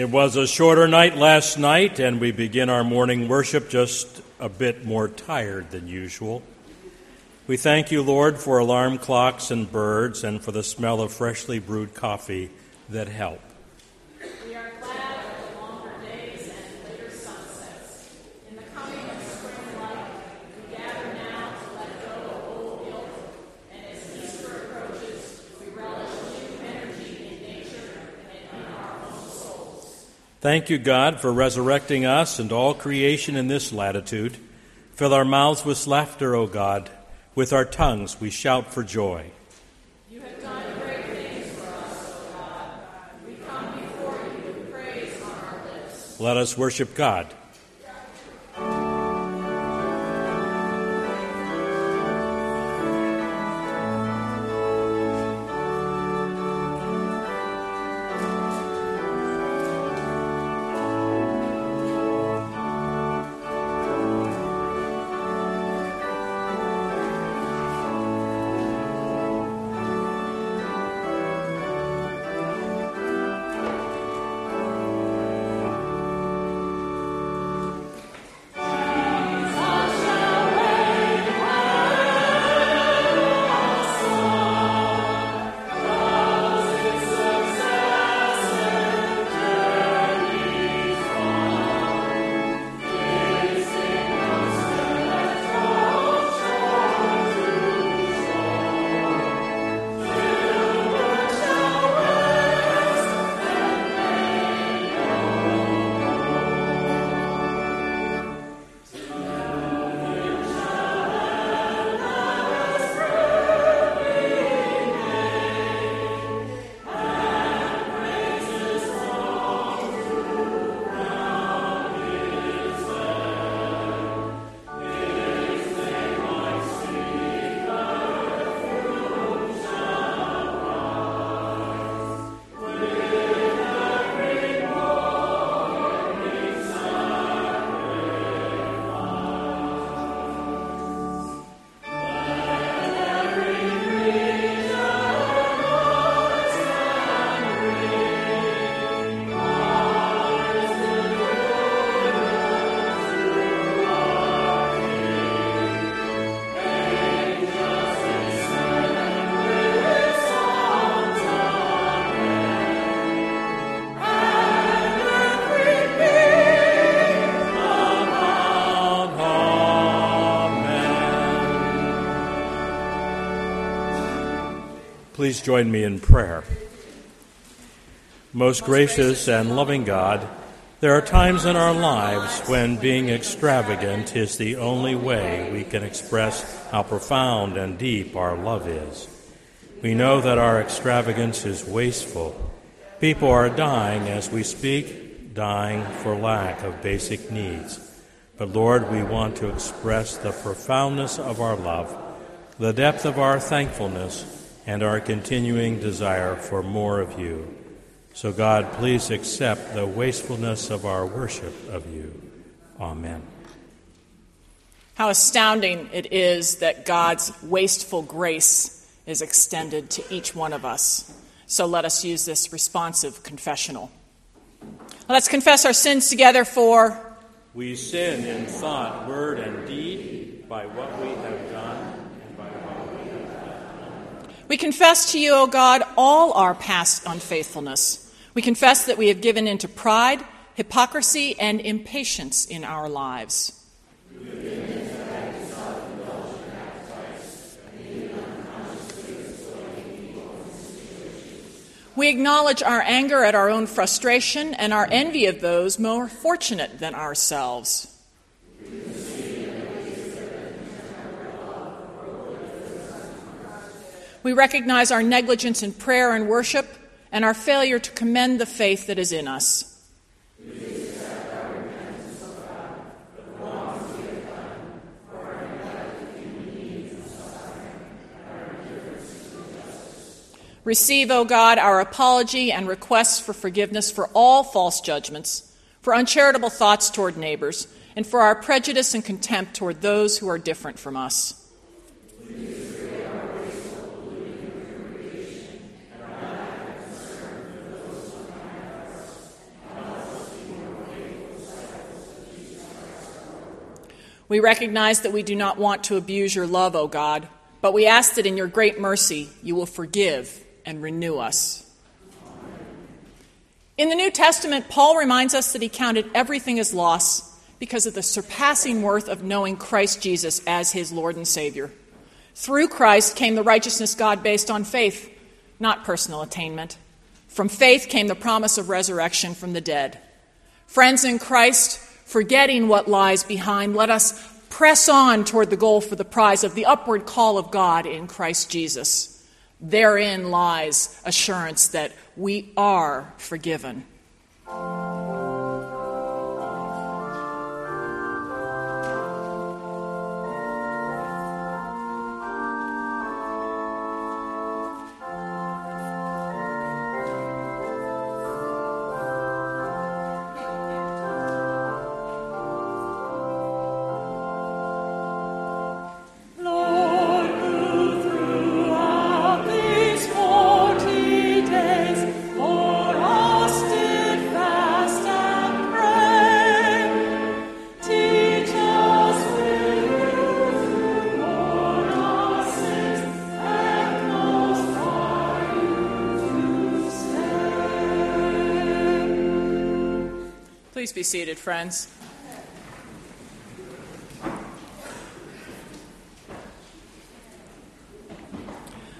It was a shorter night last night, and we begin our morning worship just a bit more tired than usual. We thank you, Lord, for alarm clocks and birds and for the smell of freshly brewed coffee that help. We are glad of the longer days and later sunsets. In the coming of spring light, we gather now to let go of old guilt, and as Easter approaches, we relish new energy in nature and in our own souls. Thank you, God, for resurrecting us and all creation in this latitude. Fill our mouths with laughter, O God. With our tongues we shout for joy. You have done great things for us, O God. We come before you with praise on our lips. Let us worship God. Please join me in prayer. Most gracious and loving God, there are times in our lives when being extravagant is the only way we can express how profound and deep our love is. We know that our extravagance is wasteful. People are dying as we speak, dying for lack of basic needs. But Lord, we want to express the profoundness of our love, the depth of our thankfulness, and our continuing desire for more of you. So, God, please accept the wastefulness of our worship of you. Amen. How astounding it is that God's wasteful grace is extended to each one of us. So let us use this responsive confessional. Let's confess our sins together for. We sin in thought, word, and deed by what we have done We confess to you, O God, all our past unfaithfulness. We confess that we have given into pride, hypocrisy, and impatience in our lives. We acknowledge our anger at our own frustration and our envy of those more fortunate than ourselves. We recognize our negligence in prayer and worship and our failure to commend the faith that is in us. Receive, O God, our apology and requests for forgiveness for all false judgments, for uncharitable thoughts toward neighbors, and for our prejudice and contempt toward those who are different from us. We recognize that we do not want to abuse your love, O God, but we ask that in your great mercy you will forgive and renew us. In the New Testament, Paul reminds us that he counted everything as loss because of the surpassing worth of knowing Christ Jesus as his Lord and Savior. Through Christ came the righteousness God based on faith, not personal attainment. From faith came the promise of resurrection from the dead. Friends in Christ, forgetting what lies behind, let us press on toward the goal for the prize of the upward call of God in Christ Jesus. Therein lies assurance that we are forgiven. Please be seated, friends.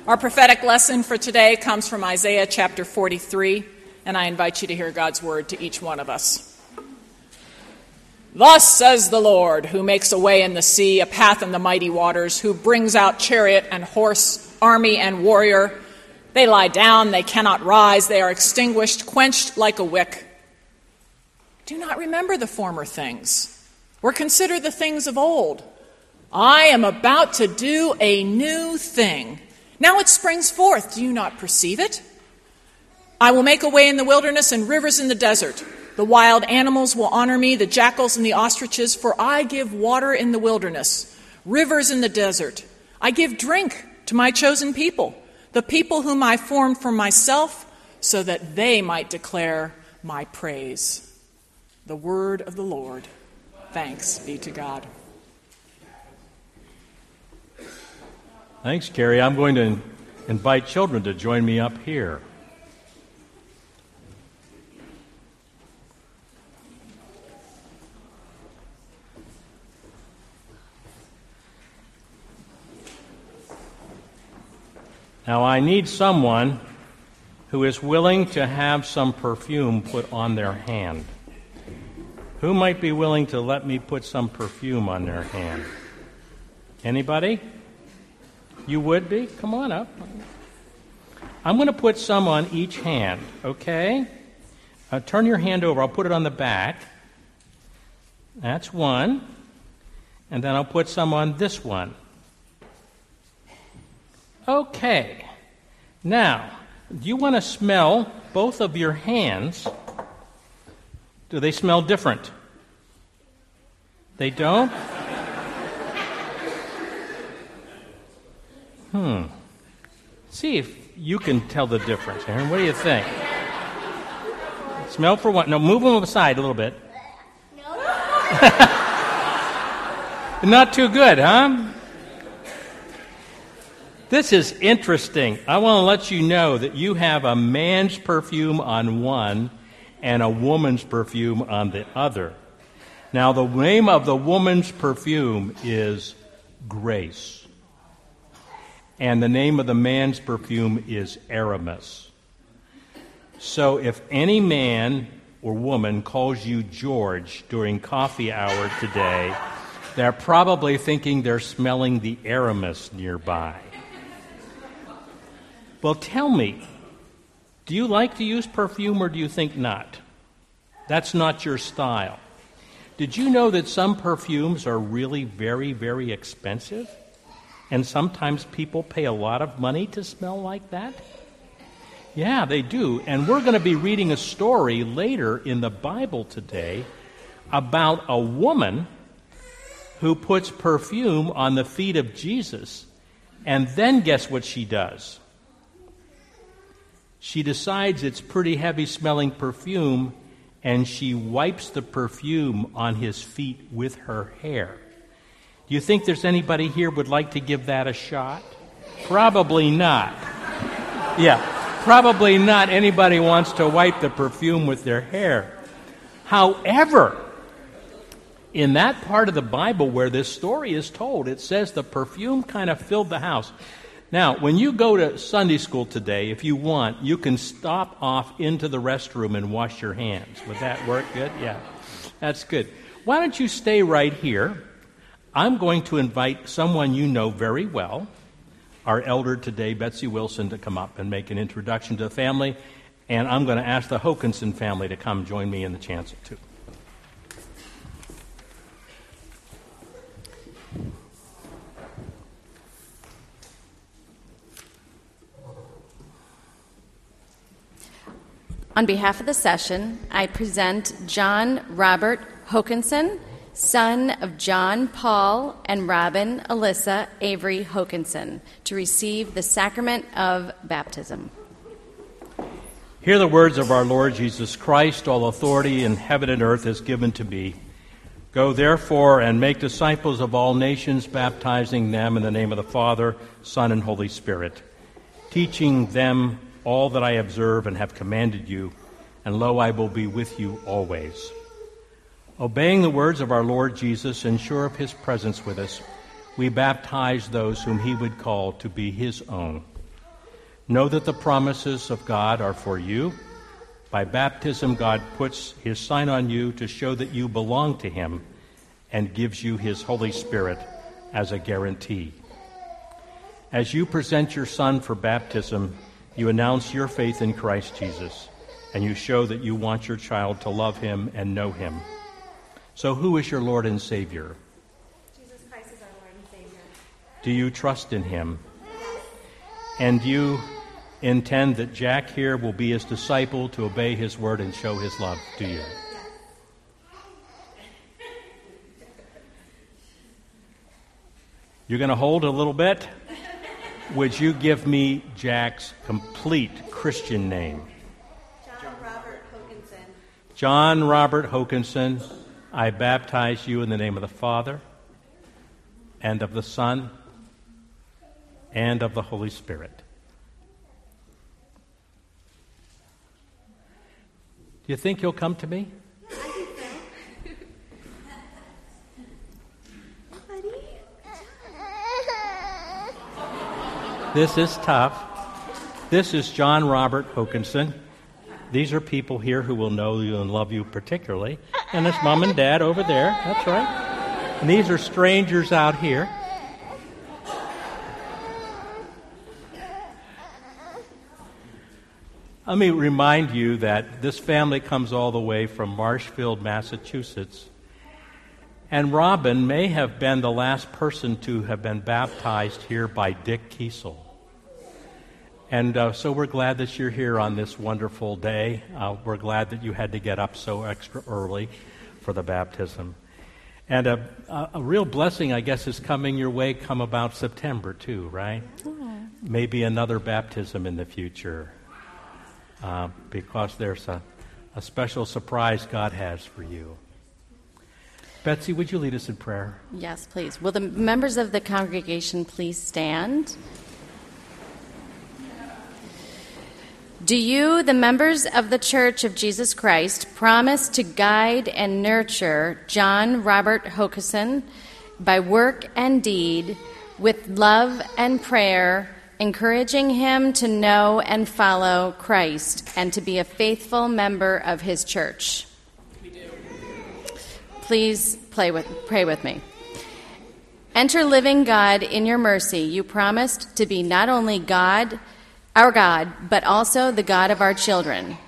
Our prophetic lesson for today comes from Isaiah chapter 43, and I invite you to hear God's word to each one of us. Thus says the Lord, who makes a way in the sea, a path in the mighty waters, who brings out chariot and horse, army and warrior. They lie down, they cannot rise, they are extinguished, quenched like a wick. Remember the former things, or consider the things of old. I am about to do a new thing. Now it springs forth. Do you not perceive it? I will make a way in the wilderness and rivers in the desert. The wild animals will honor me, the jackals and the ostriches, for I give water in the wilderness, rivers in the desert. I give drink to my chosen people, the people whom I formed for myself, so that they might declare my praise. The word of the Lord. Thanks be to God. Thanks, Carrie. I'm going to invite children to join me up here. Now, I need someone who is willing to have some perfume put on their hand. Who might be willing to let me put some perfume on their hand? Anybody? You would be? Come on up. I'm going to put some on each hand, okay? Uh, turn your hand over. I'll put it on the back. That's one. And then I'll put some on this one. Okay. Now, do you want to smell both of your hands? Do they smell different? They don't? Hmm. See if you can tell the difference, Aaron. What do you think? Smell for one. No, move them aside a little bit. No. Not too good, huh? This is interesting. I want to let you know that you have a man's perfume on one and a woman's perfume on the other. Now, the name of the woman's perfume is Grace. And the name of the man's perfume is Aramis. So if any man or woman calls you George during coffee hour today, they're probably thinking they're smelling the Aramis nearby. Well, tell me, do you like to use perfume or do you think not? That's not your style. Did you know that some perfumes are really very, very expensive? And sometimes people pay a lot of money to smell like that? Yeah, they do. And we're going to be reading a story later in the Bible today about a woman who puts perfume on the feet of Jesus. And then guess what she does? She decides it's pretty heavy smelling perfume and she wipes the perfume on his feet with her hair. Do you think there's anybody here would like to give that a shot? Probably not. Yeah, probably not anybody wants to wipe the perfume with their hair. However, in that part of the Bible where this story is told, it says the perfume kind of filled the house. Now, when you go to Sunday school today, if you want, you can stop off into the restroom and wash your hands. Would that work good? Yeah, that's good. Why don't you stay right here? I'm going to invite someone you know very well, our elder today, Betsy Wilson, to come up and make an introduction to the family. And I'm going to ask the Hokinson family to come join me in the chancel, too. On behalf of the session, I present John Robert Hokinson, son of John Paul and Robin Alyssa Avery Hokinson, to receive the sacrament of baptism. Hear the words of our Lord Jesus Christ All authority in heaven and earth is given to me. Go therefore and make disciples of all nations, baptizing them in the name of the Father, Son, and Holy Spirit, teaching them all that I observe and have commanded you, and lo, I will be with you always. Obeying the words of our Lord Jesus and sure of his presence with us, we baptize those whom he would call to be his own. Know that the promises of God are for you. By baptism, God puts his sign on you to show that you belong to him and gives you his Holy Spirit as a guarantee. As you present your son for baptism, you announce your faith in Christ Jesus, and you show that you want your child to love him and know him. So, who is your Lord and Savior? Jesus Christ is our Lord and Savior. Do you trust in him? And you intend that Jack here will be his disciple to obey his word and show his love, do you? You're going to hold a little bit? Would you give me Jack's complete Christian name? John Robert Hokinson. John Robert Hokinson, I baptize you in the name of the Father, and of the Son, and of the Holy Spirit. Do you think you'll come to me? This is tough. This is John Robert Hokinson. These are people here who will know you and love you particularly. And it's mom and dad over there. That's right. And these are strangers out here. Let me remind you that this family comes all the way from Marshfield, Massachusetts. And Robin may have been the last person to have been baptized here by Dick Kiesel. And uh, so we're glad that you're here on this wonderful day. Uh, we're glad that you had to get up so extra early for the baptism. And a, a, a real blessing, I guess, is coming your way come about September, too, right? Maybe another baptism in the future uh, because there's a, a special surprise God has for you. Betsy, would you lead us in prayer? Yes, please. Will the members of the congregation please stand? Do you, the members of the Church of Jesus Christ, promise to guide and nurture John Robert Hokinson by work and deed with love and prayer, encouraging him to know and follow Christ and to be a faithful member of his church? Please play with, pray with me. Enter, living God, in your mercy. You promised to be not only God, our God, but also the God of our children.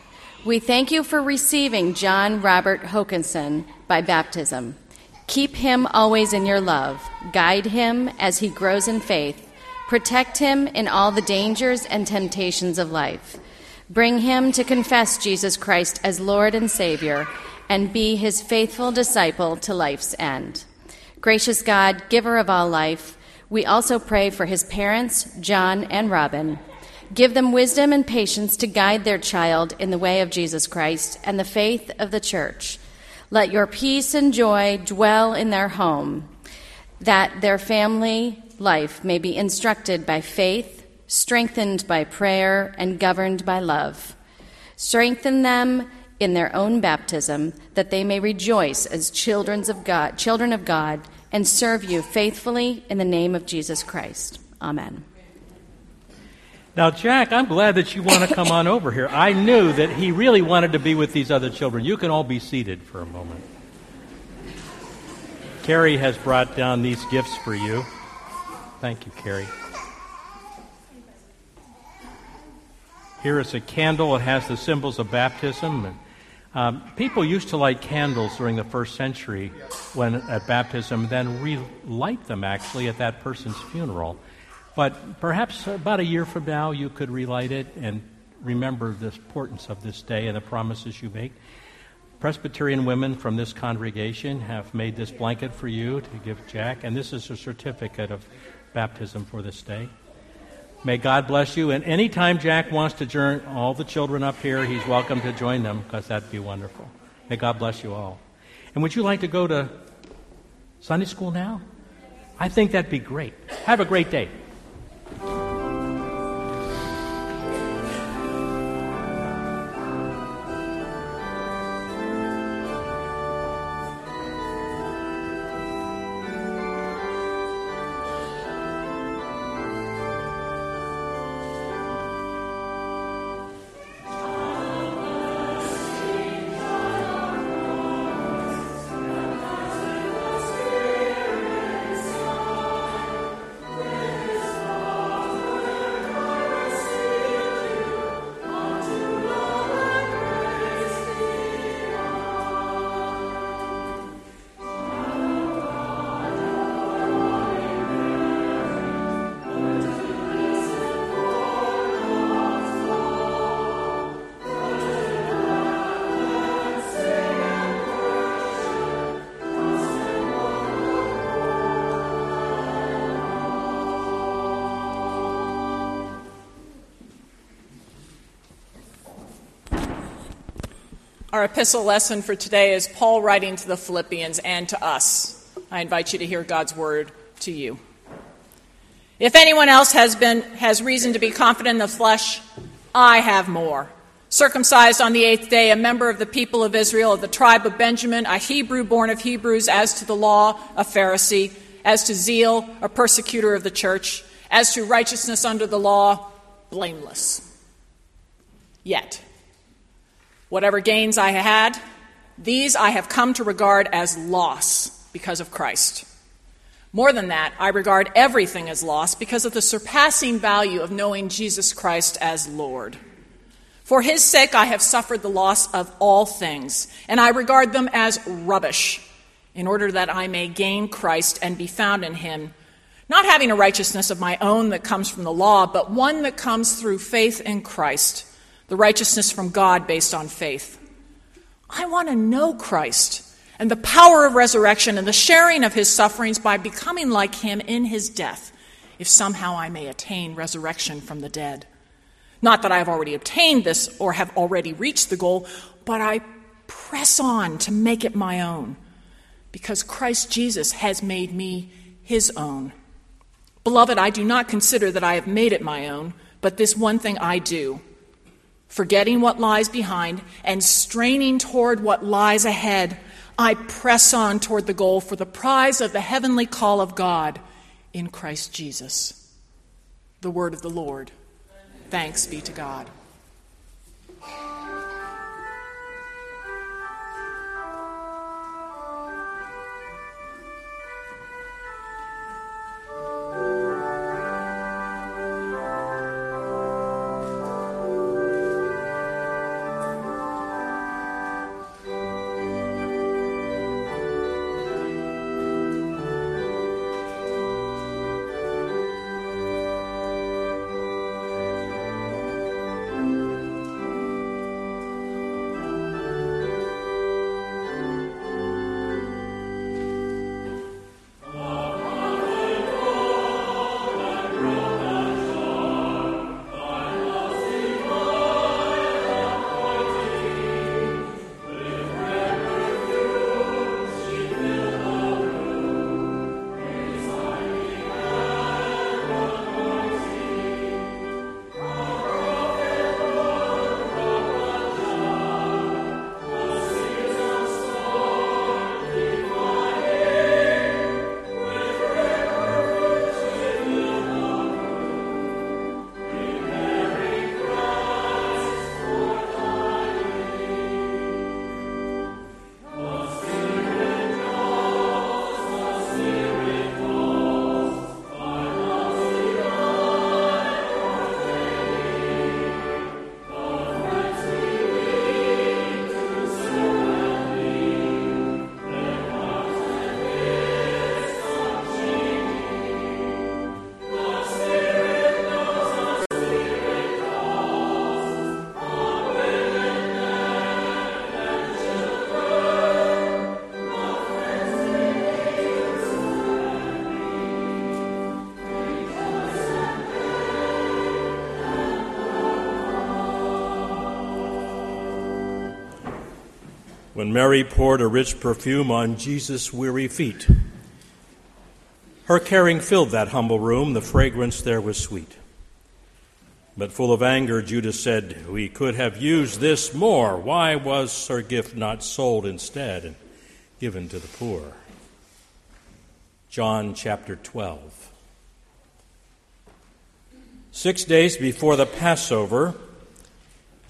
We thank you for receiving John Robert Hokinson by baptism. Keep him always in your love. Guide him as he grows in faith. Protect him in all the dangers and temptations of life. Bring him to confess Jesus Christ as Lord and Savior and be his faithful disciple to life's end. Gracious God, giver of all life, we also pray for his parents, John and Robin. Give them wisdom and patience to guide their child in the way of Jesus Christ and the faith of the church. Let your peace and joy dwell in their home. that their family life may be instructed by faith, strengthened by prayer, and governed by love. Strengthen them in their own baptism, that they may rejoice as children of God, children of God, and serve you faithfully in the name of Jesus Christ. Amen. Now, Jack, I'm glad that you want to come on over here. I knew that he really wanted to be with these other children. You can all be seated for a moment. Carrie has brought down these gifts for you. Thank you, Carrie. Here is a candle. It has the symbols of baptism. Um, people used to light candles during the first century when at baptism, then relight them actually at that person's funeral. But perhaps about a year from now, you could relight it and remember the importance of this day and the promises you make. Presbyterian women from this congregation have made this blanket for you to give Jack, and this is a certificate of baptism for this day. May God bless you. And anytime Jack wants to join all the children up here, he's welcome to join them because that'd be wonderful. May God bless you all. And would you like to go to Sunday school now? I think that'd be great. Have a great day. Our epistle lesson for today is Paul writing to the Philippians and to us. I invite you to hear God's word to you. If anyone else has, been, has reason to be confident in the flesh, I have more. Circumcised on the eighth day, a member of the people of Israel, of the tribe of Benjamin, a Hebrew born of Hebrews, as to the law, a Pharisee, as to zeal, a persecutor of the church, as to righteousness under the law, blameless. Yet, Whatever gains I had, these I have come to regard as loss because of Christ. More than that, I regard everything as loss because of the surpassing value of knowing Jesus Christ as Lord. For his sake, I have suffered the loss of all things, and I regard them as rubbish, in order that I may gain Christ and be found in him, not having a righteousness of my own that comes from the law, but one that comes through faith in Christ the righteousness from God based on faith. I want to know Christ and the power of resurrection and the sharing of his sufferings by becoming like him in his death, if somehow I may attain resurrection from the dead. Not that I have already obtained this or have already reached the goal, but I press on to make it my own, because Christ Jesus has made me his own. Beloved, I do not consider that I have made it my own, but this one thing I do forgetting what lies behind and straining toward what lies ahead, I press on toward the goal for the prize of the heavenly call of God in Christ Jesus. The word of the Lord. Thanks be to God. When Mary poured a rich perfume on Jesus' weary feet. Her caring filled that humble room, the fragrance there was sweet. But full of anger, Judas said, We could have used this more. Why was her gift not sold instead and given to the poor? John chapter 12. Six days before the Passover,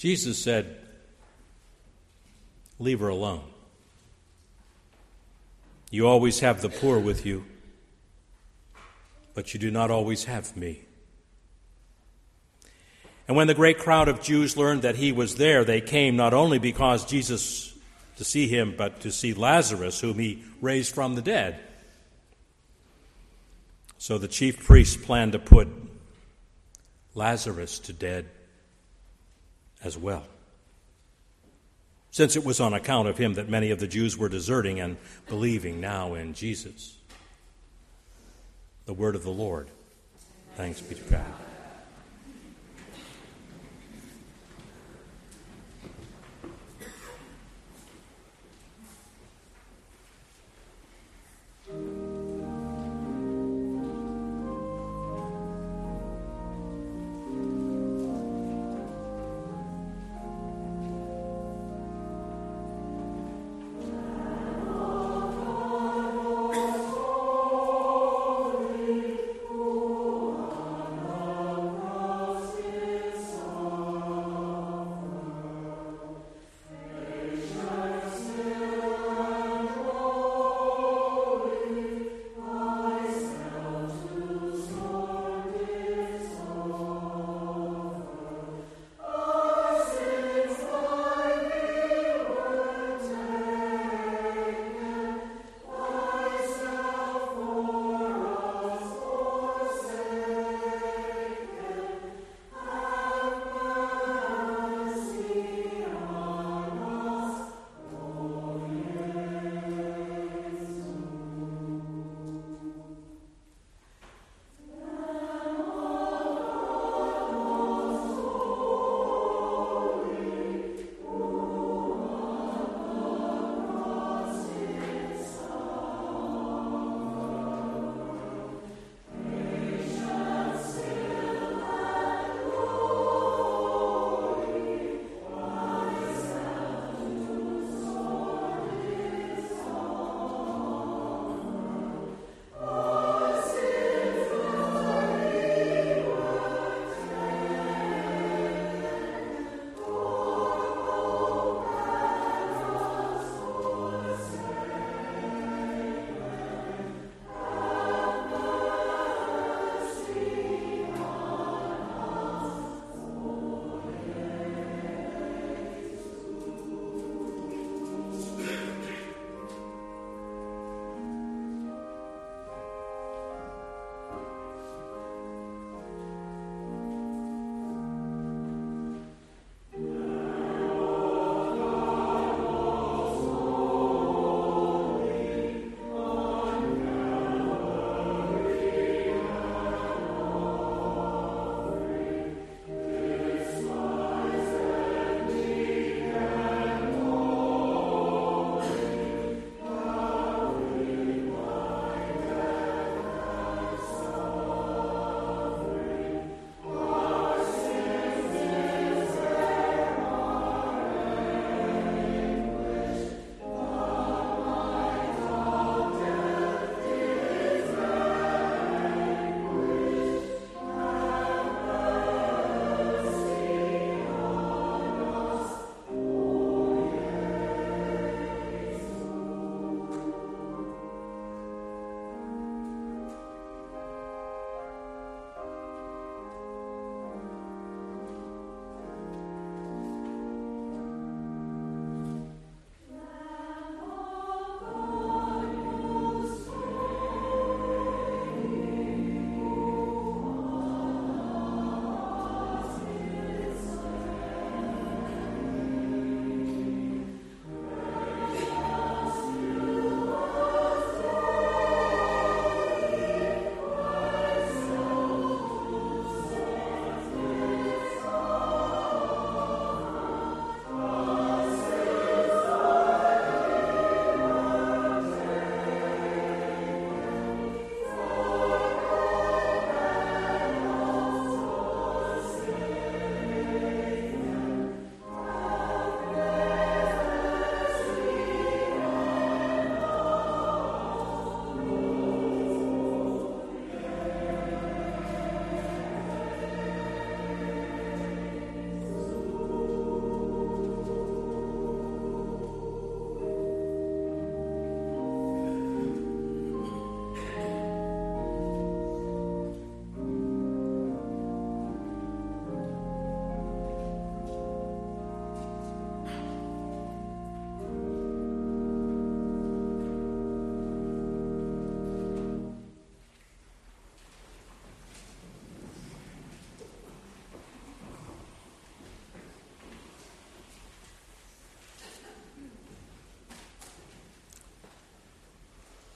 Jesus said, Leave her alone. You always have the poor with you, but you do not always have me. And when the great crowd of Jews learned that he was there, they came not only because Jesus to see him, but to see Lazarus, whom he raised from the dead. So the chief priests planned to put Lazarus to death as well. Since it was on account of him that many of the Jews were deserting and believing now in Jesus. The word of the Lord. Thanks be to God.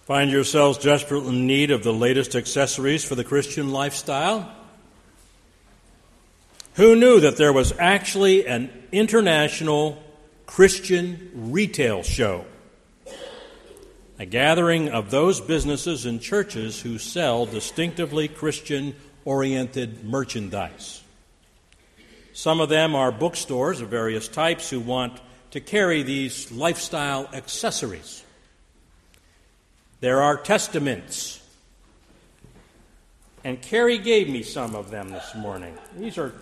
Find yourselves desperately in need of the latest accessories for the Christian lifestyle? Who knew that there was actually an international Christian retail show? A gathering of those businesses and churches who sell distinctively Christian oriented merchandise. Some of them are bookstores of various types who want to carry these lifestyle accessories. There are testaments. And Carrie gave me some of them this morning. These are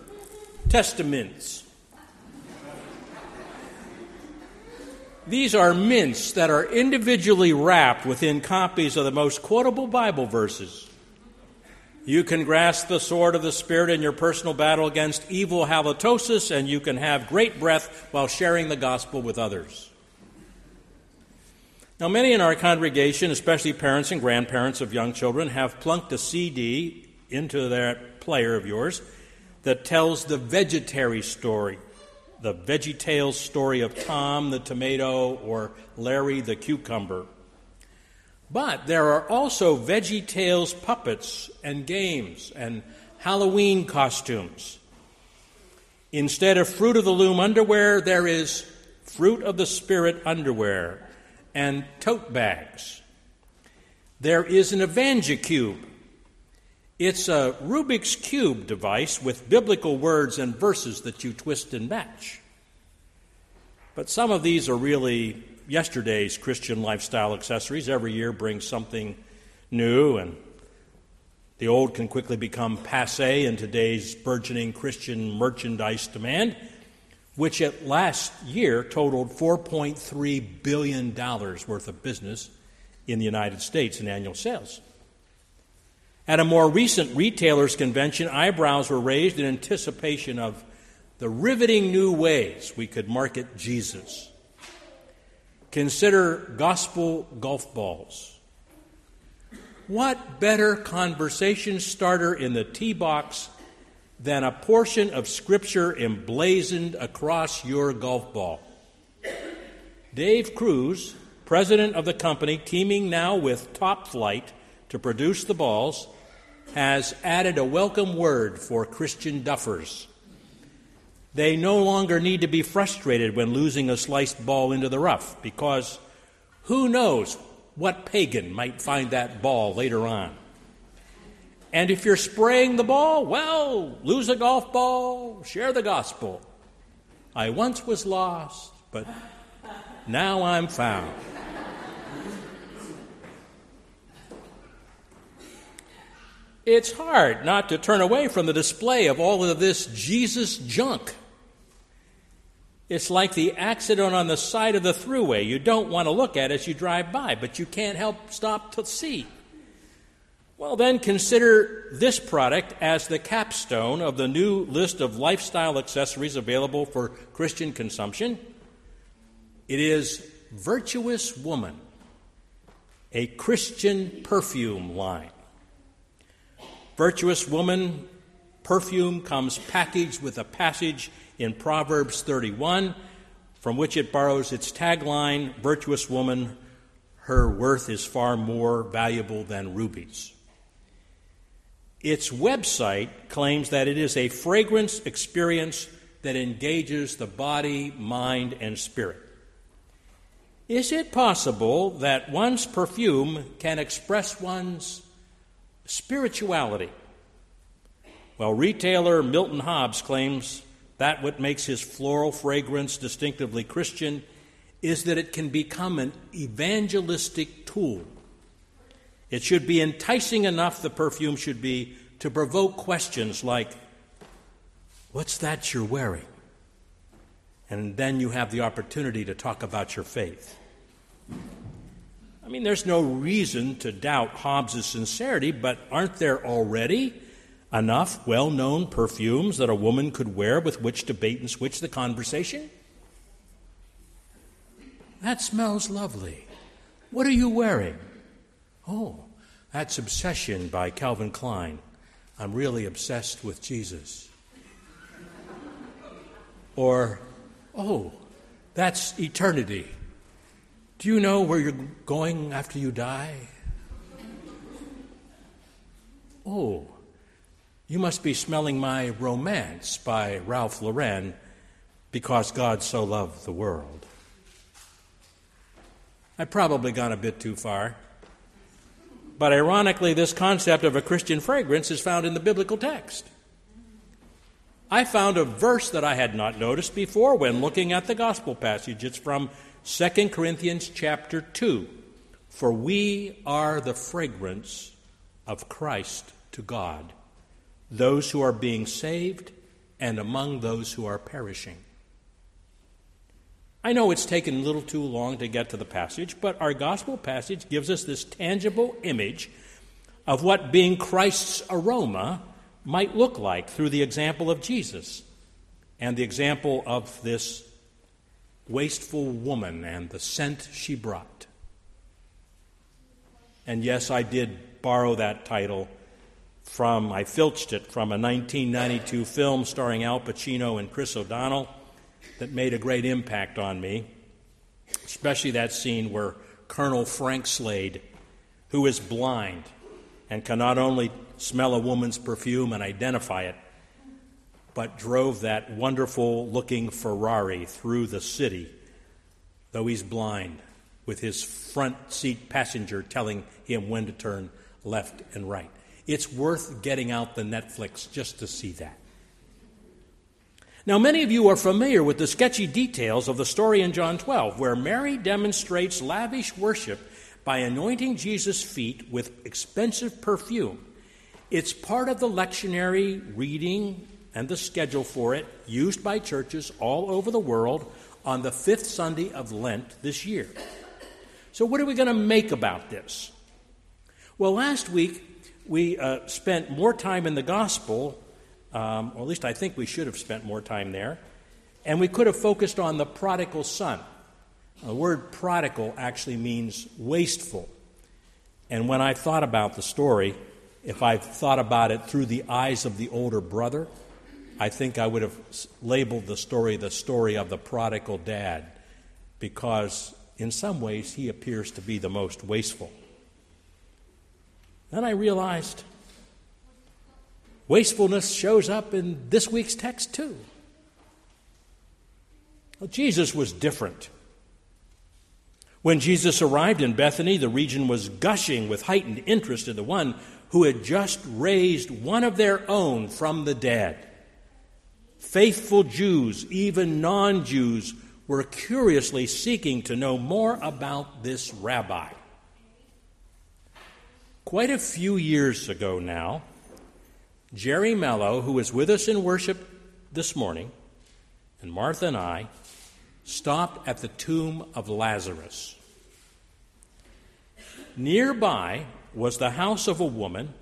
testaments. These are mints that are individually wrapped within copies of the most quotable Bible verses. You can grasp the sword of the Spirit in your personal battle against evil halitosis, and you can have great breath while sharing the gospel with others. Now, many in our congregation, especially parents and grandparents of young children, have plunked a CD into their player of yours that tells the vegetary story, the Veggie Tales story of Tom the tomato or Larry the cucumber. But there are also Veggie Tales puppets and games and Halloween costumes. Instead of Fruit of the Loom underwear, there is Fruit of the Spirit underwear and tote bags. There is an EvangeCube. It's a Rubik's Cube device with biblical words and verses that you twist and match. But some of these are really yesterday's Christian lifestyle accessories. Every year brings something new, and the old can quickly become passe in today's burgeoning Christian merchandise demand which at last year totaled $4.3 billion worth of business in the United States in annual sales. At a more recent retailers' convention, eyebrows were raised in anticipation of the riveting new ways we could market Jesus. Consider gospel golf balls. What better conversation starter in the tee box than a portion of Scripture emblazoned across your golf ball. Dave Cruz, president of the company, teaming now with Top-Flite to produce the balls, has added a welcome word for Christian duffers. They no longer need to be frustrated when losing a sliced ball into the rough because who knows what pagan might find that ball later on. And if you're spraying the ball, well, lose a golf ball, share the gospel. I once was lost, but now I'm found. It's hard not to turn away from the display of all of this Jesus junk. It's like the accident on the side of the thruway. You don't want to look at as you drive by, but you can't help stop to see. Well, then consider this product as the capstone of the new list of lifestyle accessories available for Christian consumption. It is Virtuous Woman, a Christian perfume line. Virtuous Woman perfume comes packaged with a passage in Proverbs 31 from which it borrows its tagline Virtuous Woman, her worth is far more valuable than rubies. Its website claims that it is a fragrance experience that engages the body, mind, and spirit. Is it possible that one's perfume can express one's spirituality? Well, retailer Milton Hobbs claims that what makes his floral fragrance distinctively Christian is that it can become an evangelistic tool it should be enticing enough, the perfume should be, to provoke questions like, What's that you're wearing? And then you have the opportunity to talk about your faith. I mean, there's no reason to doubt Hobbs' sincerity, but aren't there already enough well known perfumes that a woman could wear with which to bait and switch the conversation? That smells lovely. What are you wearing? Oh, that's Obsession by Calvin Klein. I'm really obsessed with Jesus. Or, oh, that's eternity. Do you know where you're going after you die? Oh, you must be smelling my romance by Ralph Lauren because God so loved the world. I've probably gone a bit too far. But ironically, this concept of a Christian fragrance is found in the biblical text. I found a verse that I had not noticed before when looking at the gospel passage. It's from 2 Corinthians chapter 2. For we are the fragrance of Christ to God, those who are being saved and among those who are perishing. I know it's taken a little too long to get to the passage, but our gospel passage gives us this tangible image of what being Christ's aroma might look like through the example of Jesus and the example of this wasteful woman and the scent she brought. And yes, I did borrow that title from, I filched it from a 1992 film starring Al Pacino and Chris O'Donnell that made a great impact on me, especially that scene where Colonel Frank Slade, who is blind and can not only smell a woman's perfume and identify it, but drove that wonderful looking Ferrari through the city, though he's blind, with his front seat passenger telling him when to turn left and right. It's worth getting out the Netflix just to see that. Now, many of you are familiar with the sketchy details of the story in John 12, where Mary demonstrates lavish worship by anointing Jesus' feet with expensive perfume. It's part of the lectionary reading and the schedule for it used by churches all over the world on the fifth Sunday of Lent this year. So, what are we going to make about this? Well, last week we uh, spent more time in the gospel, um, or at least I think we should have spent more time there, and we could have focused on the prodigal son. The word prodigal actually means wasteful. And when I thought about the story, if I thought about it through the eyes of the older brother, I think I would have labeled the story the story of the prodigal dad, because in some ways he appears to be the most wasteful. Then I realized wastefulness shows up in this week's text too. Well, Jesus was different. When Jesus arrived in Bethany, the region was gushing with heightened interest in the one who had just raised one of their own from the dead. Faithful Jews, even non Jews, were curiously seeking to know more about this rabbi. Quite a few years ago now, Jerry Mello, who was with us in worship this morning, and Martha and I stopped at the tomb of Lazarus. Nearby was the house of a woman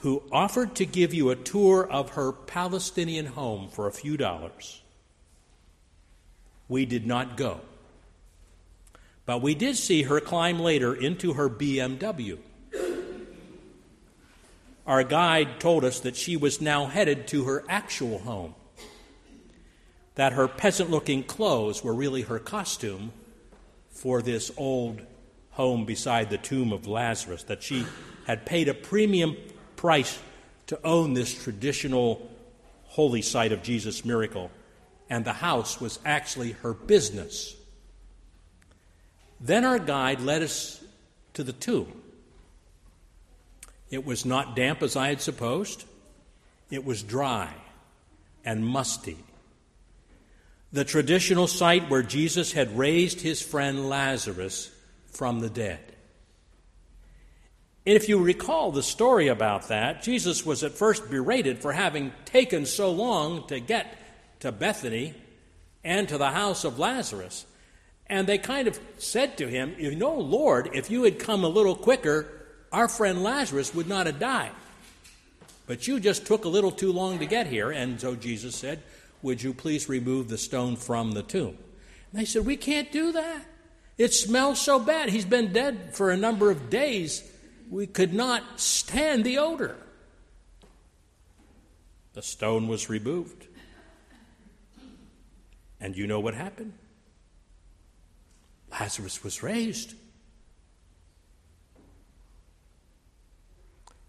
who offered to give you a tour of her Palestinian home for a few dollars. We did not go. But we did see her climb later into her BMW. Our guide told us that she was now headed to her actual home, that her peasant looking clothes were really her costume for this old home beside the tomb of Lazarus, that she had paid a premium price to own this traditional holy site of Jesus' miracle, and the house was actually her business. Then our guide led us to the tomb. It was not damp as I had supposed, it was dry and musty. The traditional site where Jesus had raised his friend Lazarus from the dead. And if you recall the story about that, Jesus was at first berated for having taken so long to get to Bethany and to the house of Lazarus. And they kind of said to him, You know, Lord, if you had come a little quicker, our friend Lazarus would not have died. But you just took a little too long to get here. And so Jesus said, Would you please remove the stone from the tomb? And they said, We can't do that. It smells so bad. He's been dead for a number of days. We could not stand the odor. The stone was removed. And you know what happened? Lazarus was raised.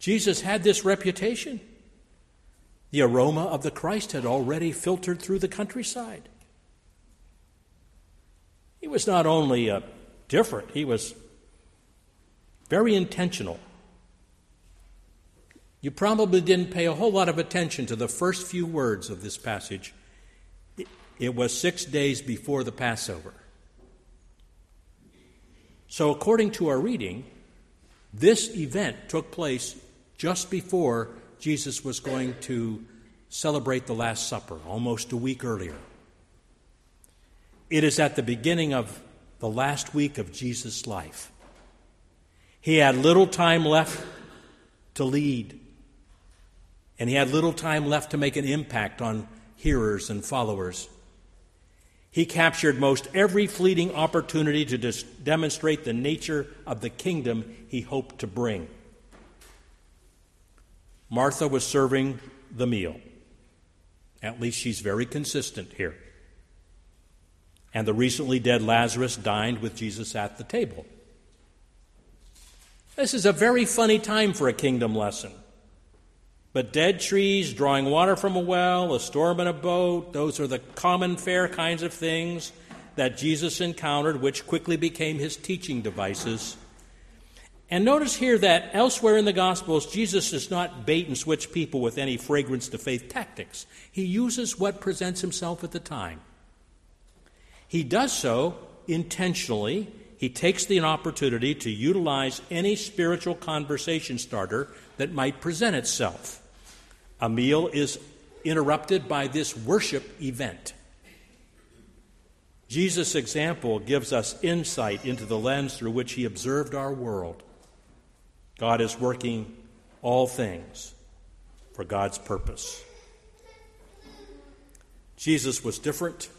Jesus had this reputation. The aroma of the Christ had already filtered through the countryside. He was not only uh, different, he was very intentional. You probably didn't pay a whole lot of attention to the first few words of this passage. It, it was six days before the Passover. So, according to our reading, this event took place just before Jesus was going to celebrate the Last Supper, almost a week earlier. It is at the beginning of the last week of Jesus' life. He had little time left to lead, and he had little time left to make an impact on hearers and followers. He captured most every fleeting opportunity to dis- demonstrate the nature of the kingdom he hoped to bring. Martha was serving the meal. At least she's very consistent here. And the recently dead Lazarus dined with Jesus at the table. This is a very funny time for a kingdom lesson. But dead trees, drawing water from a well, a storm in a boat, those are the common fare kinds of things that Jesus encountered, which quickly became his teaching devices and notice here that elsewhere in the Gospels, Jesus does not bait and switch people with any fragrance to faith tactics. He uses what presents himself at the time. He does so intentionally. He takes the opportunity to utilize any spiritual conversation starter that might present itself. A meal is interrupted by this worship event. Jesus' example gives us insight into the lens through which he observed our world. God is working all things for God's purpose. Jesus was different,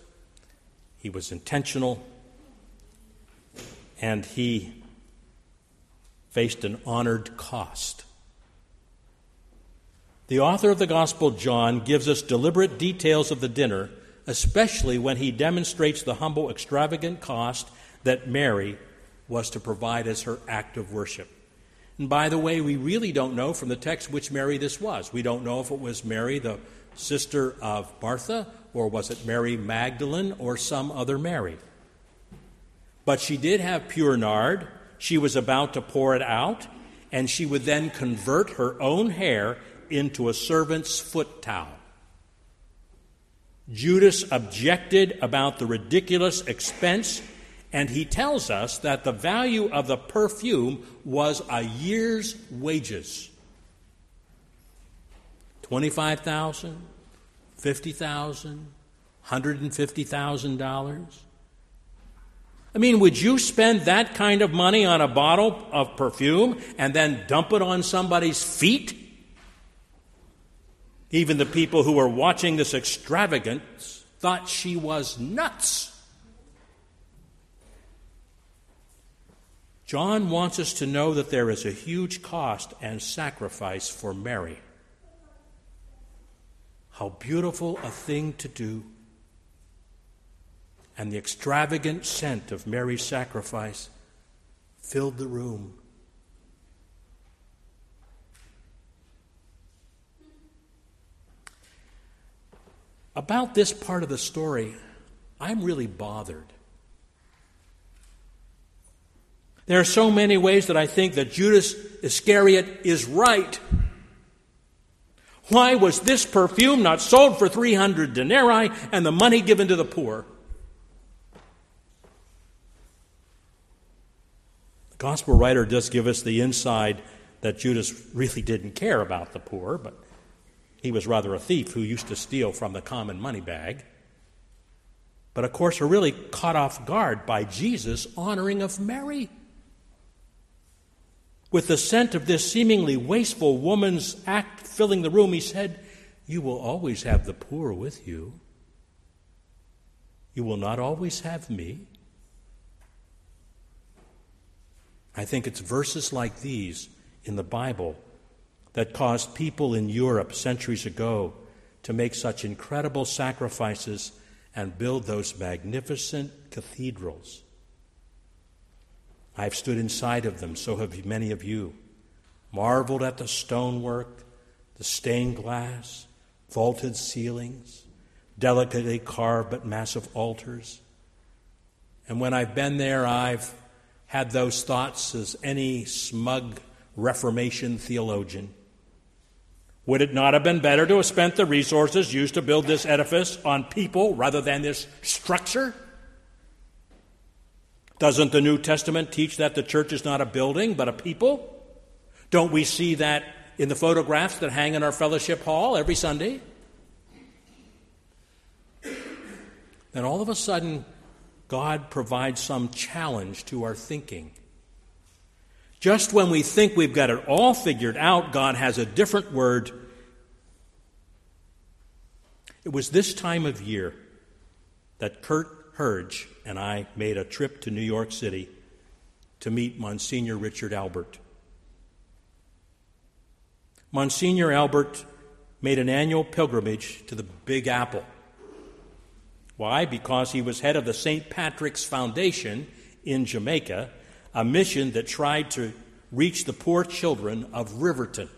he was intentional, and he faced an honored cost. The author of the Gospel, John, gives us deliberate details of the dinner, especially when he demonstrates the humble, extravagant cost that Mary was to provide as her act of worship. And by the way, we really don't know from the text which Mary this was. We don't know if it was Mary, the sister of Martha, or was it Mary Magdalene, or some other Mary. But she did have pure nard. She was about to pour it out, and she would then convert her own hair into a servant's foot towel. Judas objected about the ridiculous expense and he tells us that the value of the perfume was a year's wages. 25,000, 50,000, $150,000. I mean, would you spend that kind of money on a bottle of perfume and then dump it on somebody's feet? Even the people who were watching this extravagance thought she was nuts. John wants us to know that there is a huge cost and sacrifice for Mary. How beautiful a thing to do. And the extravagant scent of Mary's sacrifice filled the room. About this part of the story, I'm really bothered. There are so many ways that I think that Judas Iscariot is right. Why was this perfume not sold for 300 denarii and the money given to the poor? The gospel writer does give us the inside that Judas really didn't care about the poor, but he was rather a thief who used to steal from the common money bag. But of course, we're really caught off guard by Jesus' honoring of Mary. With the scent of this seemingly wasteful woman's act filling the room, he said, You will always have the poor with you. You will not always have me. I think it's verses like these in the Bible that caused people in Europe centuries ago to make such incredible sacrifices and build those magnificent cathedrals I've stood inside of them, so have many of you, marveled at the stonework, the stained glass, vaulted ceilings, delicately carved but massive altars. And when I've been there, I've had those thoughts as any smug Reformation theologian. Would it not have been better to have spent the resources used to build this edifice on people rather than this structure? Doesn't the New Testament teach that the church is not a building but a people? Don't we see that in the photographs that hang in our fellowship hall every Sunday? Then all of a sudden, God provides some challenge to our thinking. Just when we think we've got it all figured out, God has a different word. It was this time of year that Kurt Herge and I made a trip to New York City to meet Monsignor Richard Albert. Monsignor Albert made an annual pilgrimage to the Big Apple. Why? Because he was head of the St. Patrick's Foundation in Jamaica, a mission that tried to reach the poor children of Riverton.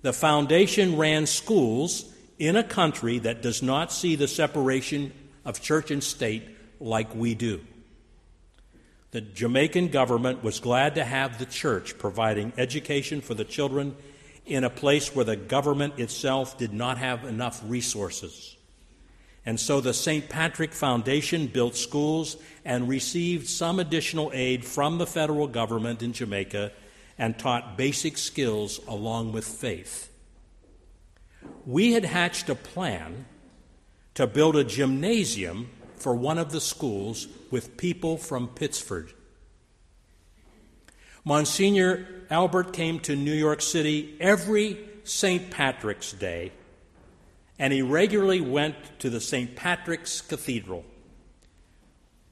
The foundation ran schools in a country that does not see the separation of church and state like we do. The Jamaican government was glad to have the church providing education for the children in a place where the government itself did not have enough resources. And so the St. Patrick Foundation built schools and received some additional aid from the federal government in Jamaica and taught basic skills along with faith. We had hatched a plan to build a gymnasium for one of the schools with people from Pittsford. Monsignor Albert came to New York City every St. Patrick's Day, and he regularly went to the St. Patrick's Cathedral.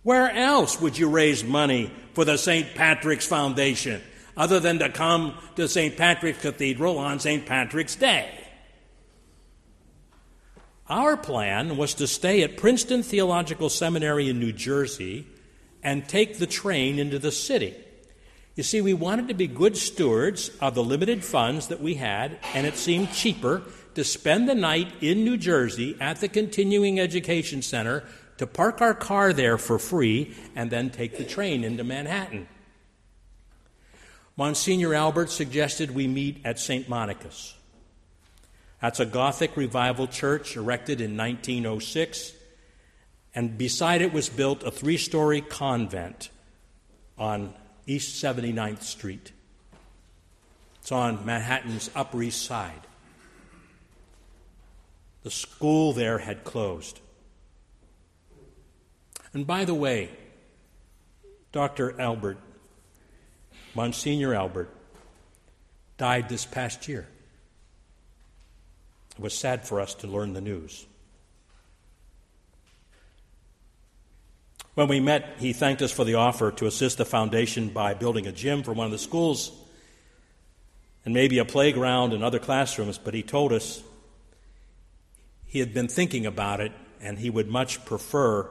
Where else would you raise money for the St. Patrick's Foundation other than to come to St. Patrick's Cathedral on St. Patrick's Day? Our plan was to stay at Princeton Theological Seminary in New Jersey and take the train into the city. You see, we wanted to be good stewards of the limited funds that we had, and it seemed cheaper to spend the night in New Jersey at the Continuing Education Center to park our car there for free and then take the train into Manhattan. Monsignor Albert suggested we meet at St. Monica's. That's a Gothic revival church erected in 1906, and beside it was built a three story convent on East 79th Street. It's on Manhattan's Upper East Side. The school there had closed. And by the way, Dr. Albert, Monsignor Albert, died this past year. It was sad for us to learn the news. When we met, he thanked us for the offer to assist the foundation by building a gym for one of the schools and maybe a playground and other classrooms, but he told us he had been thinking about it and he would much prefer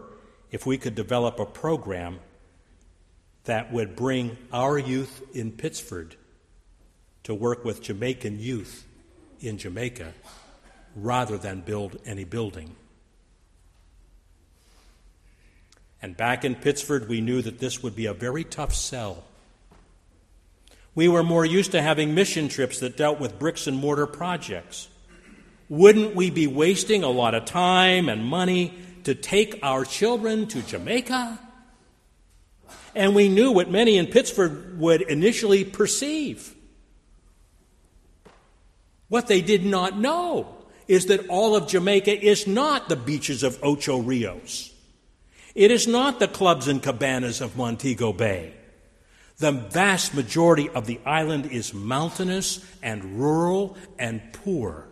if we could develop a program that would bring our youth in Pittsford to work with Jamaican youth in Jamaica rather than build any building. And back in Pittsford, we knew that this would be a very tough sell. We were more used to having mission trips that dealt with bricks and mortar projects. Wouldn't we be wasting a lot of time and money to take our children to Jamaica? And we knew what many in Pittsford would initially perceive. What they did not know is that all of Jamaica is not the beaches of Ocho Rios. It is not the clubs and cabanas of Montego Bay. The vast majority of the island is mountainous and rural and poor.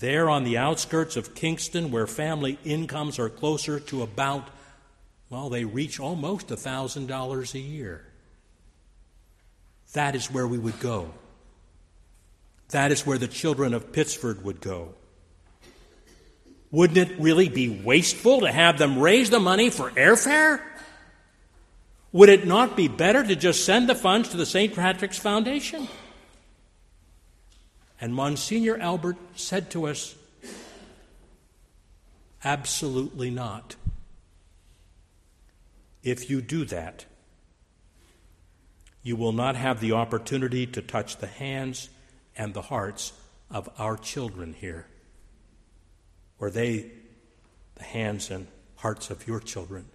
There on the outskirts of Kingston, where family incomes are closer to about, well, they reach almost $1,000 a year. That is where we would go. That is where the children of Pittsford would go. Wouldn't it really be wasteful to have them raise the money for airfare? Would it not be better to just send the funds to the St. Patrick's Foundation? And Monsignor Albert said to us, Absolutely not. If you do that, you will not have the opportunity to touch the hands and the hearts of our children here. Or they, the hands and hearts of your children.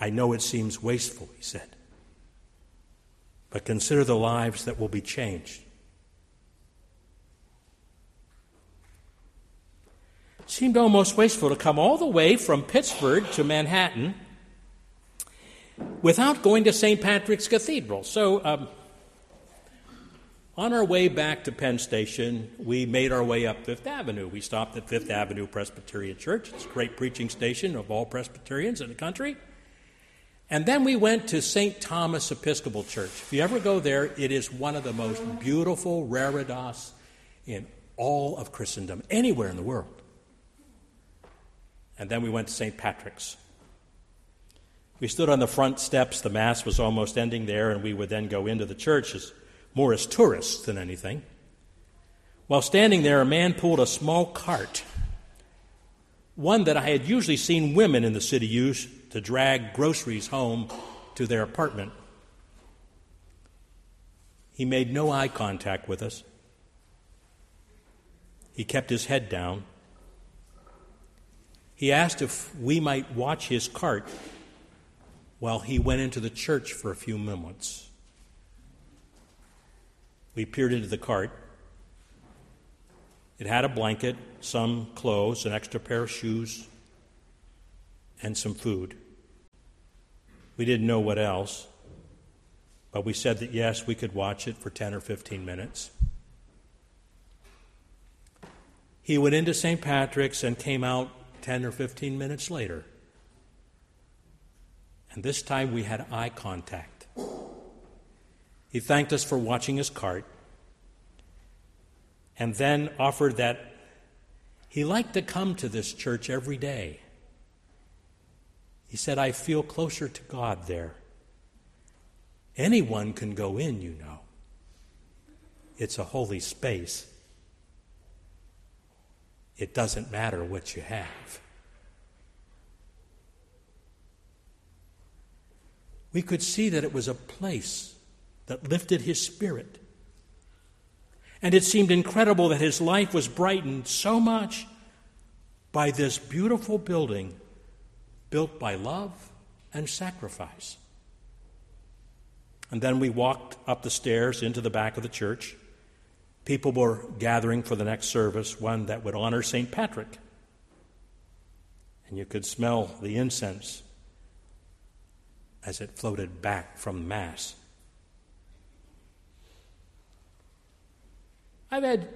I know it seems wasteful, he said, but consider the lives that will be changed. It seemed almost wasteful to come all the way from Pittsford to Manhattan without going to St. Patrick's Cathedral. So, um, on our way back to Penn Station, we made our way up Fifth Avenue. We stopped at Fifth Avenue Presbyterian Church. It's a great preaching station of all Presbyterians in the country. And then we went to St. Thomas Episcopal Church. If you ever go there, it is one of the most beautiful reredos in all of Christendom, anywhere in the world. And then we went to St. Patrick's. We stood on the front steps. The Mass was almost ending there, and we would then go into the church as, more as tourists than anything. While standing there, a man pulled a small cart, one that I had usually seen women in the city use to drag groceries home to their apartment. He made no eye contact with us. He kept his head down. He asked if we might watch his cart while he went into the church for a few moments. We peered into the cart. It had a blanket, some clothes, an extra pair of shoes, and some food. We didn't know what else, but we said that yes, we could watch it for 10 or 15 minutes. He went into St. Patrick's and came out 10 or 15 minutes later. And this time we had eye contact. He thanked us for watching his cart and then offered that he liked to come to this church every day. He said, I feel closer to God there. Anyone can go in, you know. It's a holy space. It doesn't matter what you have. We could see that it was a place that lifted his spirit. And it seemed incredible that his life was brightened so much by this beautiful building built by love and sacrifice. And then we walked up the stairs into the back of the church. People were gathering for the next service, one that would honor St. Patrick. And you could smell the incense as it floated back from Mass. I've had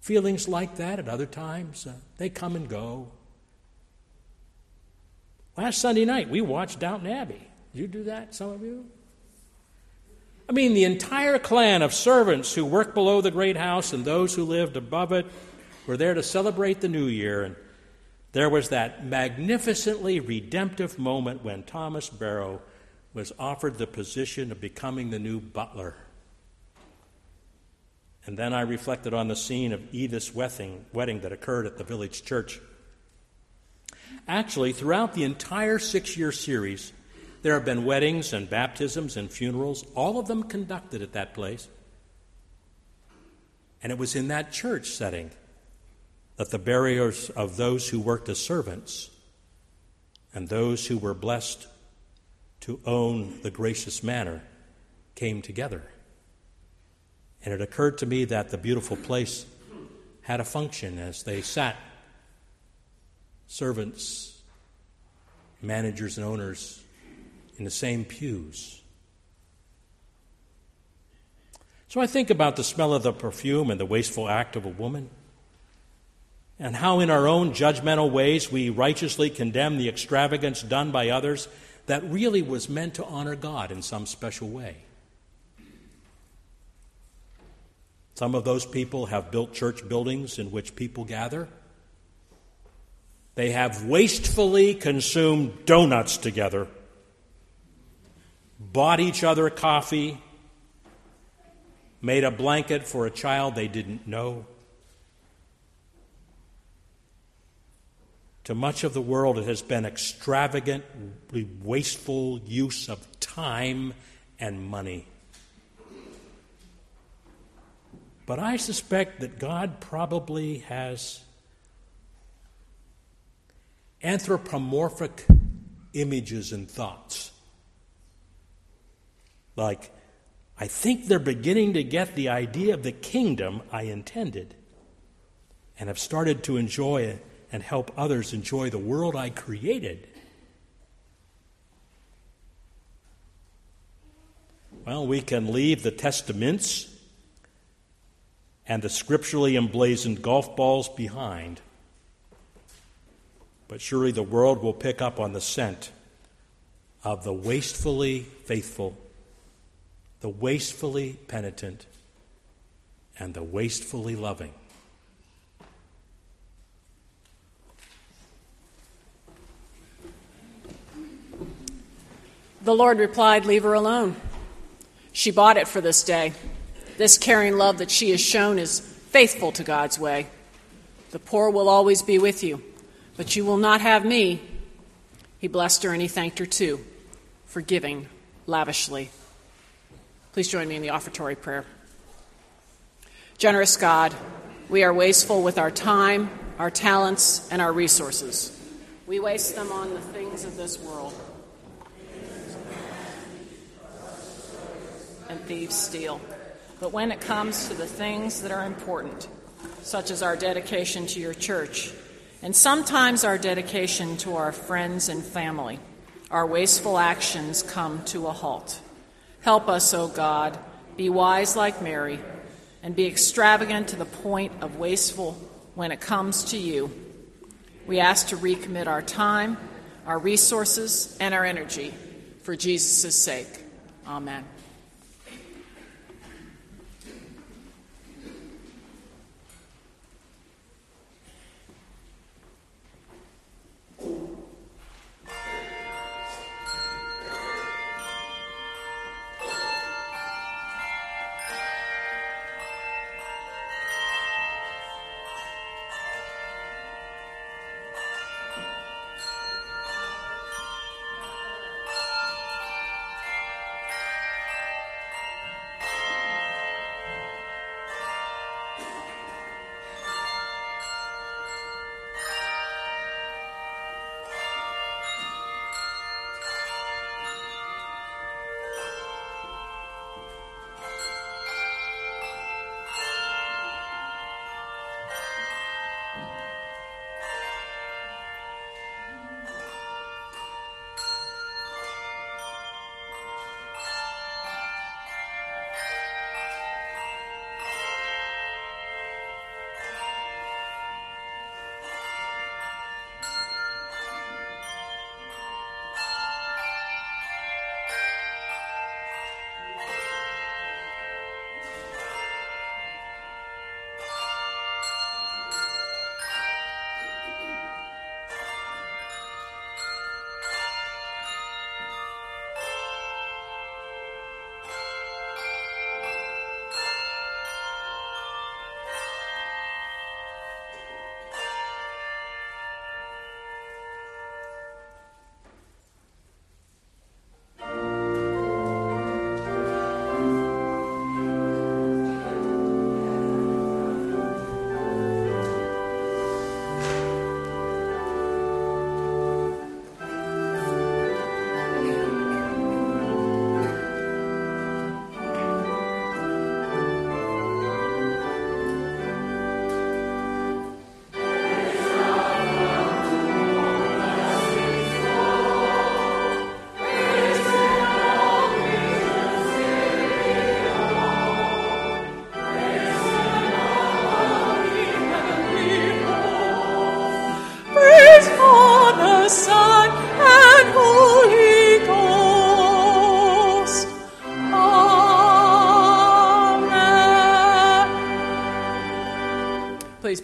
feelings like that at other times. Uh, they come and go. Last Sunday night, we watched Downton Abbey. You do that, some of you? I mean, the entire clan of servants who worked below the great house and those who lived above it were there to celebrate the new year. And there was that magnificently redemptive moment when Thomas Barrow was offered the position of becoming the new butler. And then I reflected on the scene of Edith's wedding, wedding that occurred at the village church. Actually, throughout the entire six year series, there have been weddings and baptisms and funerals, all of them conducted at that place. And it was in that church setting that the burials of those who worked as servants and those who were blessed to own the gracious manor came together. And it occurred to me that the beautiful place had a function as they sat servants, managers, and owners in the same pews. So I think about the smell of the perfume and the wasteful act of a woman, and how in our own judgmental ways we righteously condemn the extravagance done by others that really was meant to honor God in some special way. Some of those people have built church buildings in which people gather. They have wastefully consumed donuts together, bought each other coffee, made a blanket for a child they didn't know. To much of the world, it has been extravagantly wasteful use of time and money. But I suspect that God probably has anthropomorphic images and thoughts. Like, I think they're beginning to get the idea of the kingdom I intended and have started to enjoy and help others enjoy the world I created. Well, we can leave the testaments and the scripturally emblazoned golf balls behind, but surely the world will pick up on the scent of the wastefully faithful, the wastefully penitent, and the wastefully loving. The Lord replied, Leave her alone. She bought it for this day. This caring love that she has shown is faithful to God's way. The poor will always be with you, but you will not have me. He blessed her and he thanked her too for giving lavishly. Please join me in the offertory prayer. Generous God, we are wasteful with our time, our talents, and our resources. We waste them on the things of this world. and thieves steal. But when it comes to the things that are important, such as our dedication to your church, and sometimes our dedication to our friends and family, our wasteful actions come to a halt. Help us, O God, be wise like Mary, and be extravagant to the point of wasteful when it comes to you. We ask to recommit our time, our resources, and our energy for Jesus' sake. Amen.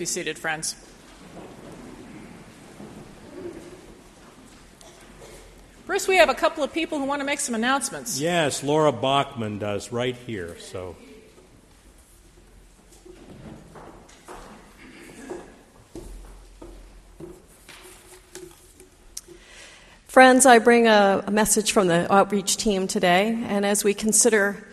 seated, friends. Bruce, we have a couple of people who want to make some announcements. Yes, Laura Bachman does right here. So. Friends, I bring a, a message from the outreach team today, and as we consider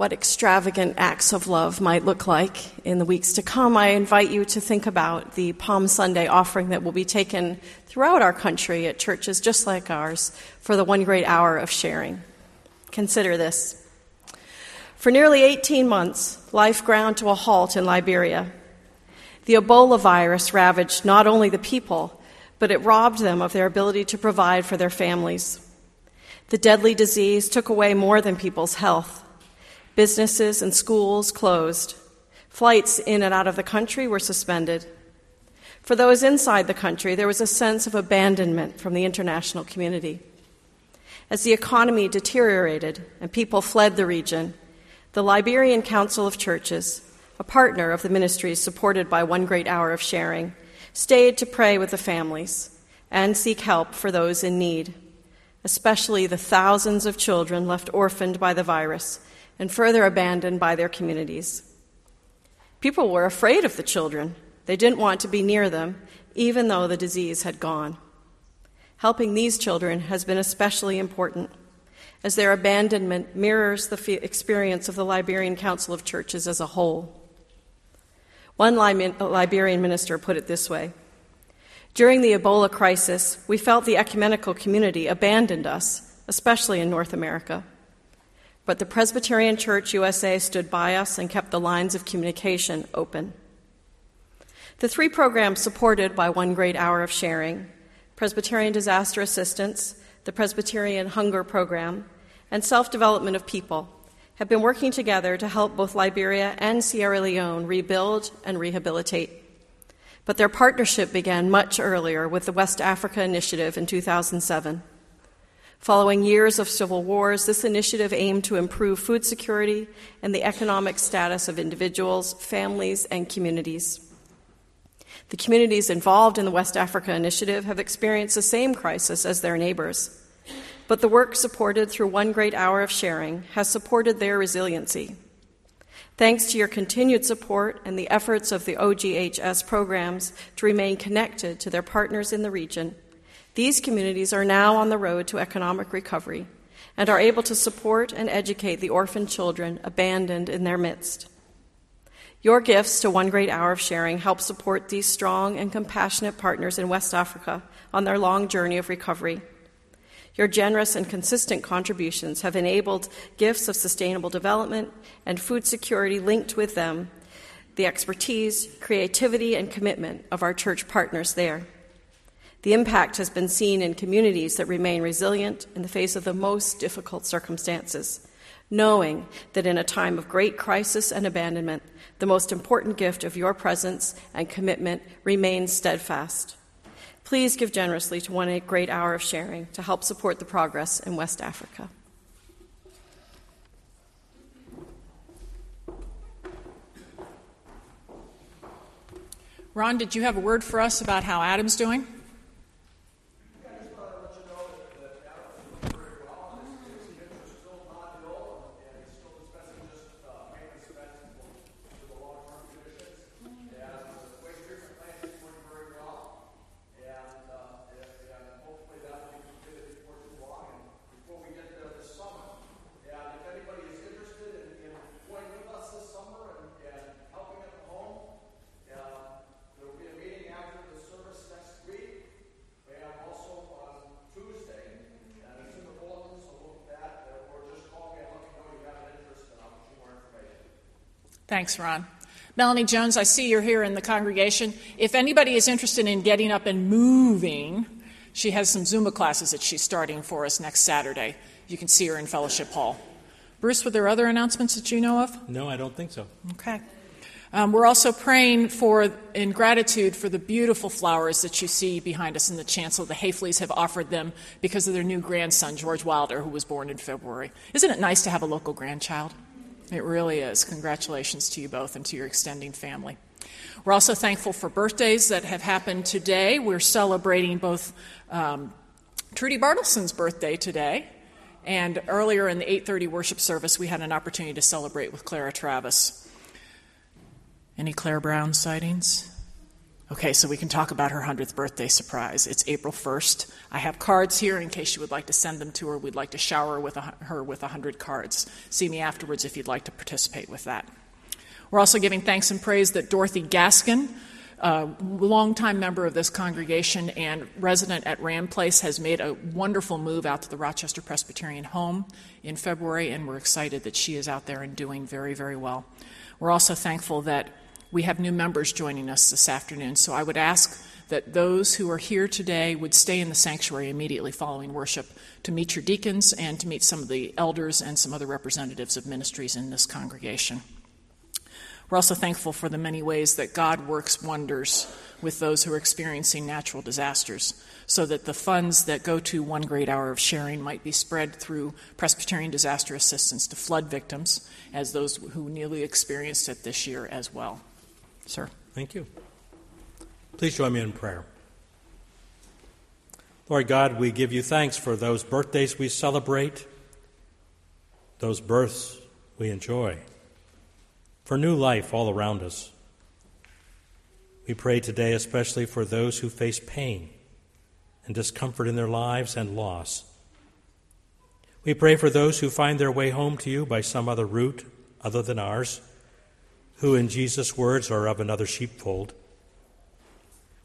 what extravagant acts of love might look like in the weeks to come, I invite you to think about the Palm Sunday offering that will be taken throughout our country at churches just like ours for the one great hour of sharing. Consider this. For nearly 18 months, life ground to a halt in Liberia. The Ebola virus ravaged not only the people, but it robbed them of their ability to provide for their families. The deadly disease took away more than people's health. Businesses and schools closed. Flights in and out of the country were suspended. For those inside the country, there was a sense of abandonment from the international community. As the economy deteriorated and people fled the region, the Liberian Council of Churches, a partner of the ministries supported by One Great Hour of Sharing, stayed to pray with the families and seek help for those in need, especially the thousands of children left orphaned by the virus and further abandoned by their communities. People were afraid of the children. They didn't want to be near them, even though the disease had gone. Helping these children has been especially important, as their abandonment mirrors the experience of the Liberian Council of Churches as a whole. One Liberian minister put it this way During the Ebola crisis, we felt the ecumenical community abandoned us, especially in North America. But the Presbyterian Church USA stood by us and kept the lines of communication open. The three programs supported by One Great Hour of Sharing Presbyterian Disaster Assistance, the Presbyterian Hunger Program, and Self Development of People have been working together to help both Liberia and Sierra Leone rebuild and rehabilitate. But their partnership began much earlier with the West Africa Initiative in 2007. Following years of civil wars, this initiative aimed to improve food security and the economic status of individuals, families, and communities. The communities involved in the West Africa Initiative have experienced the same crisis as their neighbors. But the work supported through One Great Hour of Sharing has supported their resiliency. Thanks to your continued support and the efforts of the OGHS programs to remain connected to their partners in the region, these communities are now on the road to economic recovery and are able to support and educate the orphan children abandoned in their midst. Your gifts to One Great Hour of Sharing help support these strong and compassionate partners in West Africa on their long journey of recovery. Your generous and consistent contributions have enabled gifts of sustainable development and food security linked with them, the expertise, creativity, and commitment of our church partners there. The impact has been seen in communities that remain resilient in the face of the most difficult circumstances, knowing that in a time of great crisis and abandonment, the most important gift of your presence and commitment remains steadfast. Please give generously to One Great Hour of Sharing to help support the progress in West Africa. Ron, did you have a word for us about how Adam's doing? Thanks, Ron. Melanie Jones, I see you're here in the congregation. If anybody is interested in getting up and moving, she has some Zumba classes that she's starting for us next Saturday. You can see her in Fellowship Hall. Bruce, were there other announcements that you know of? No, I don't think so. Okay. Um, we're also praying for, in gratitude for the beautiful flowers that you see behind us in the chancel. The Hayfleys have offered them because of their new grandson, George Wilder, who was born in February. Isn't it nice to have a local grandchild? It really is. Congratulations to you both and to your extending family. We're also thankful for birthdays that have happened today. We're celebrating both um, Trudy Bartleson's birthday today, and earlier in the 8:30 worship service, we had an opportunity to celebrate with Clara Travis. Any Claire Brown sightings? Okay, so we can talk about her 100th birthday surprise. It's April 1st. I have cards here in case you would like to send them to her. We'd like to shower with a, her with 100 cards. See me afterwards if you'd like to participate with that. We're also giving thanks and praise that Dorothy Gaskin, a longtime member of this congregation and resident at Ram Place, has made a wonderful move out to the Rochester Presbyterian home in February, and we're excited that she is out there and doing very, very well. We're also thankful that we have new members joining us this afternoon, so I would ask that those who are here today would stay in the sanctuary immediately following worship to meet your deacons and to meet some of the elders and some other representatives of ministries in this congregation. We're also thankful for the many ways that God works wonders with those who are experiencing natural disasters, so that the funds that go to One Great Hour of Sharing might be spread through Presbyterian Disaster Assistance to flood victims, as those who nearly experienced it this year as well. Sir. Thank you. Please join me in prayer. Lord God, we give you thanks for those birthdays we celebrate, those births we enjoy, for new life all around us. We pray today especially for those who face pain and discomfort in their lives and loss. We pray for those who find their way home to you by some other route other than ours, who, in Jesus' words, are of another sheepfold.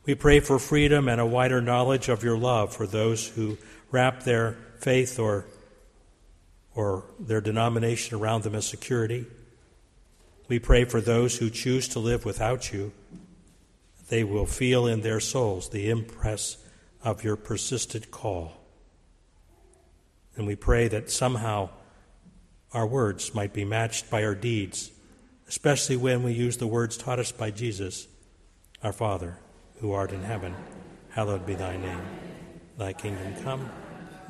We pray for freedom and a wider knowledge of your love for those who wrap their faith or, or their denomination around them as security. We pray for those who choose to live without you. They will feel in their souls the impress of your persistent call. And we pray that somehow our words might be matched by our deeds, especially when we use the words taught us by Jesus, our Father, who art in heaven, hallowed be thy name. Thy kingdom come,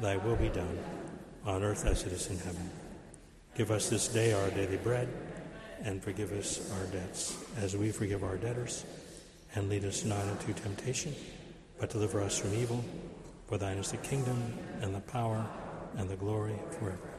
thy will be done, on earth as it is in heaven. Give us this day our daily bread, and forgive us our debts, as we forgive our debtors. And lead us not into temptation, but deliver us from evil. For thine is the kingdom, and the power, and the glory forever.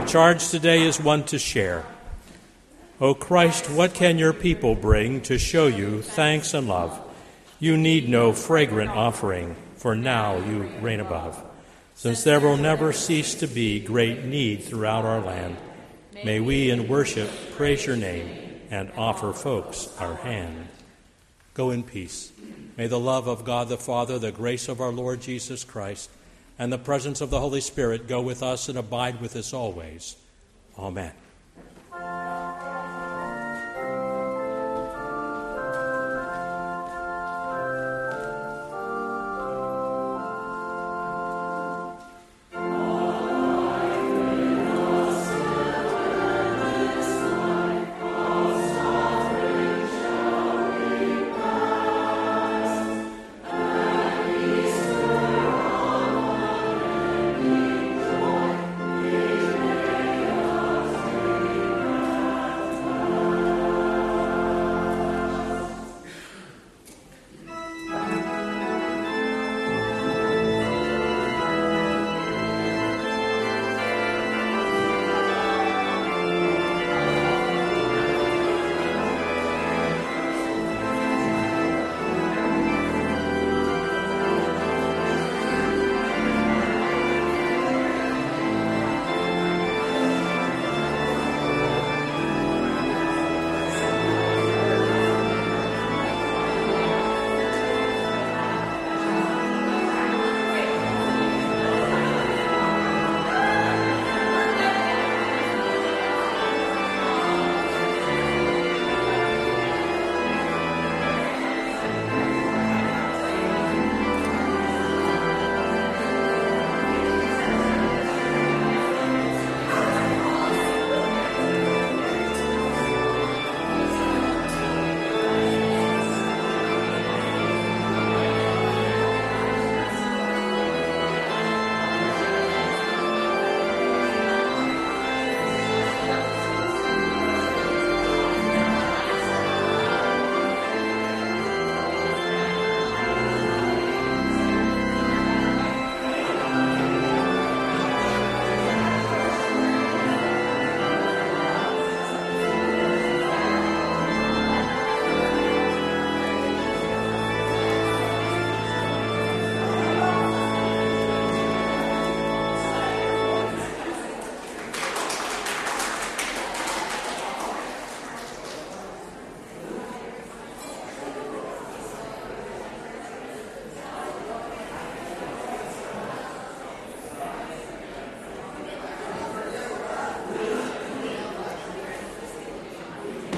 Our charge today is one to share. O Christ, what can your people bring to show you thanks and love? You need no fragrant offering, for now you reign above. Since there will never cease to be great need throughout our land, may we in worship praise your name and offer folks our hand. Go in peace. May the love of God the Father, the grace of our Lord Jesus Christ, and the presence of the Holy Spirit go with us and abide with us always. Amen.